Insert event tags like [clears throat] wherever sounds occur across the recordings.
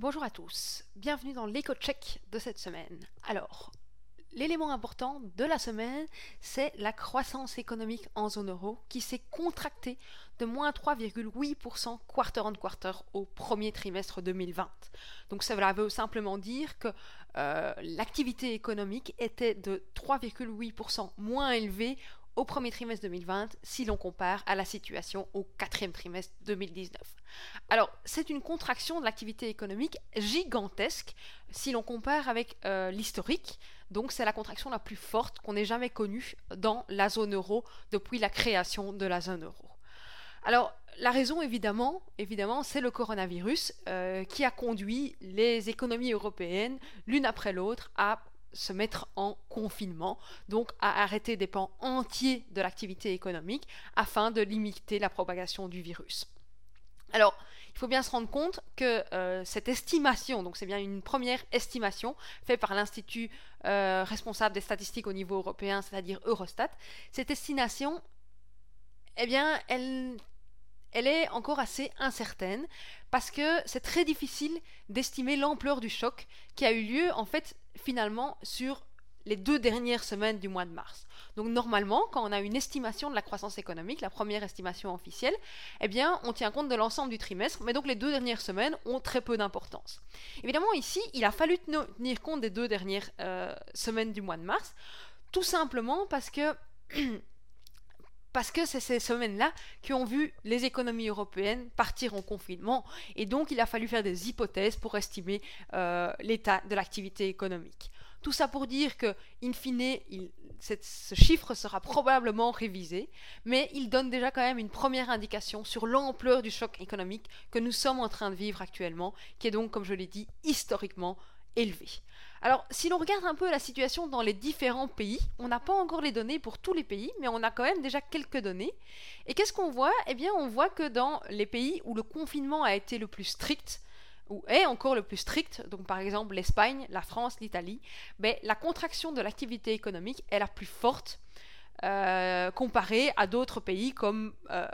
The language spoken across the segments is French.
Bonjour à tous, bienvenue dans l'éco-check de cette semaine. Alors, l'élément important de la semaine, c'est la croissance économique en zone euro qui s'est contractée de moins 3,8% quarter on quarter au premier trimestre 2020. Donc ça veut simplement dire que euh, l'activité économique était de 3,8% moins élevée au premier trimestre 2020 si l'on compare à la situation au quatrième trimestre 2019. Alors, c'est une contraction de l'activité économique gigantesque si l'on compare avec euh, l'historique. Donc, c'est la contraction la plus forte qu'on ait jamais connue dans la zone euro depuis la création de la zone euro. Alors, la raison, évidemment, évidemment c'est le coronavirus euh, qui a conduit les économies européennes, l'une après l'autre, à se mettre en confinement, donc à arrêter des pans entiers de l'activité économique afin de limiter la propagation du virus. Alors, il faut bien se rendre compte que euh, cette estimation, donc c'est bien une première estimation faite par l'Institut euh, responsable des statistiques au niveau européen, c'est-à-dire Eurostat, cette estimation, eh bien, elle elle est encore assez incertaine parce que c'est très difficile d'estimer l'ampleur du choc qui a eu lieu en fait finalement sur les deux dernières semaines du mois de mars. Donc normalement, quand on a une estimation de la croissance économique, la première estimation officielle, eh bien, on tient compte de l'ensemble du trimestre, mais donc les deux dernières semaines ont très peu d'importance. Évidemment, ici, il a fallu tenir compte des deux dernières euh, semaines du mois de mars, tout simplement parce que [clears throat] parce que c'est ces semaines-là qui ont vu les économies européennes partir en confinement, et donc il a fallu faire des hypothèses pour estimer euh, l'état de l'activité économique. Tout ça pour dire que, in fine, ce chiffre sera probablement révisé, mais il donne déjà quand même une première indication sur l'ampleur du choc économique que nous sommes en train de vivre actuellement, qui est donc, comme je l'ai dit, historiquement élevé. Alors, si l'on regarde un peu la situation dans les différents pays, on n'a pas encore les données pour tous les pays, mais on a quand même déjà quelques données. Et qu'est-ce qu'on voit? Eh bien, on voit que dans les pays où le confinement a été le plus strict, ou est encore le plus strict, donc par exemple l'Espagne, la France, l'Italie, ben, la contraction de l'activité économique est la plus forte euh, comparée à d'autres pays comme euh,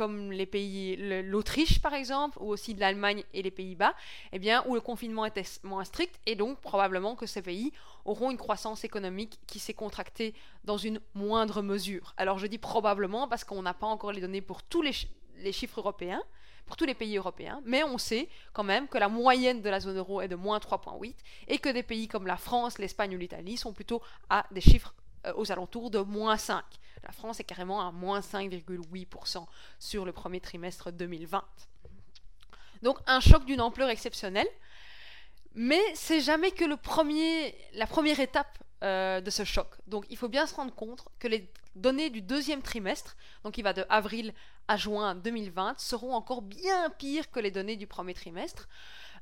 comme les pays, l'Autriche par exemple, ou aussi de l'Allemagne et les Pays-Bas, eh où le confinement était moins strict, et donc probablement que ces pays auront une croissance économique qui s'est contractée dans une moindre mesure. Alors je dis probablement parce qu'on n'a pas encore les données pour tous les, les chiffres européens, pour tous les pays européens, mais on sait quand même que la moyenne de la zone euro est de moins 3,8 et que des pays comme la France, l'Espagne ou l'Italie sont plutôt à des chiffres euh, aux alentours de moins 5. La France est carrément à moins 5,8% sur le premier trimestre 2020. Donc un choc d'une ampleur exceptionnelle, mais c'est jamais que le premier, la première étape euh, de ce choc. Donc il faut bien se rendre compte que les données du deuxième trimestre, donc qui va de avril à juin 2020, seront encore bien pires que les données du premier trimestre.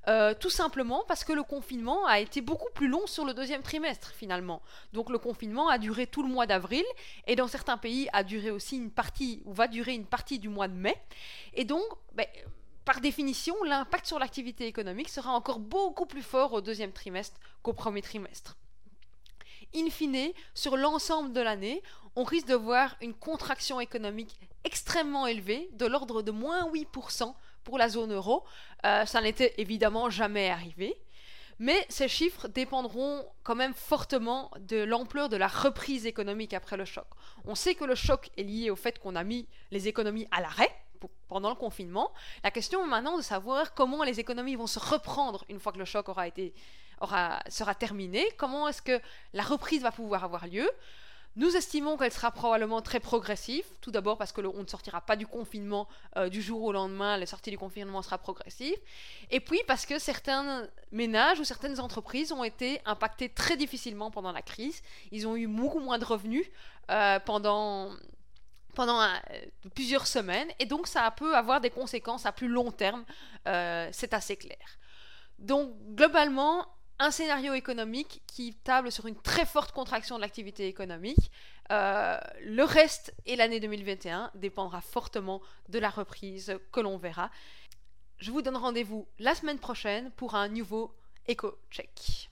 Euh, tout simplement parce que le confinement a été beaucoup plus long sur le deuxième trimestre finalement. Donc le confinement a duré tout le mois d'avril et dans certains pays a duré aussi une partie ou va durer une partie du mois de mai. Et donc, ben, par définition, l'impact sur l'activité économique sera encore beaucoup plus fort au deuxième trimestre qu'au premier trimestre. In fine, sur l'ensemble de l'année, on risque de voir une contraction économique extrêmement élevée, de l'ordre de moins 8% pour la zone euro. Euh, ça n'était évidemment jamais arrivé. Mais ces chiffres dépendront quand même fortement de l'ampleur de la reprise économique après le choc. On sait que le choc est lié au fait qu'on a mis les économies à l'arrêt pendant le confinement. La question est maintenant de savoir comment les économies vont se reprendre une fois que le choc aura été, aura, sera terminé. Comment est-ce que la reprise va pouvoir avoir lieu nous estimons qu'elle sera probablement très progressive, tout d'abord parce que on ne sortira pas du confinement euh, du jour au lendemain, la sortie du confinement sera progressive, et puis parce que certains ménages ou certaines entreprises ont été impactés très difficilement pendant la crise, ils ont eu beaucoup moins de revenus euh, pendant pendant euh, plusieurs semaines, et donc ça peut avoir des conséquences à plus long terme, c'est assez clair. Donc globalement, un scénario économique qui table sur une très forte contraction de l'activité économique. Euh, le reste et l'année 2021 dépendra fortement de la reprise que l'on verra. Je vous donne rendez-vous la semaine prochaine pour un nouveau éco-check.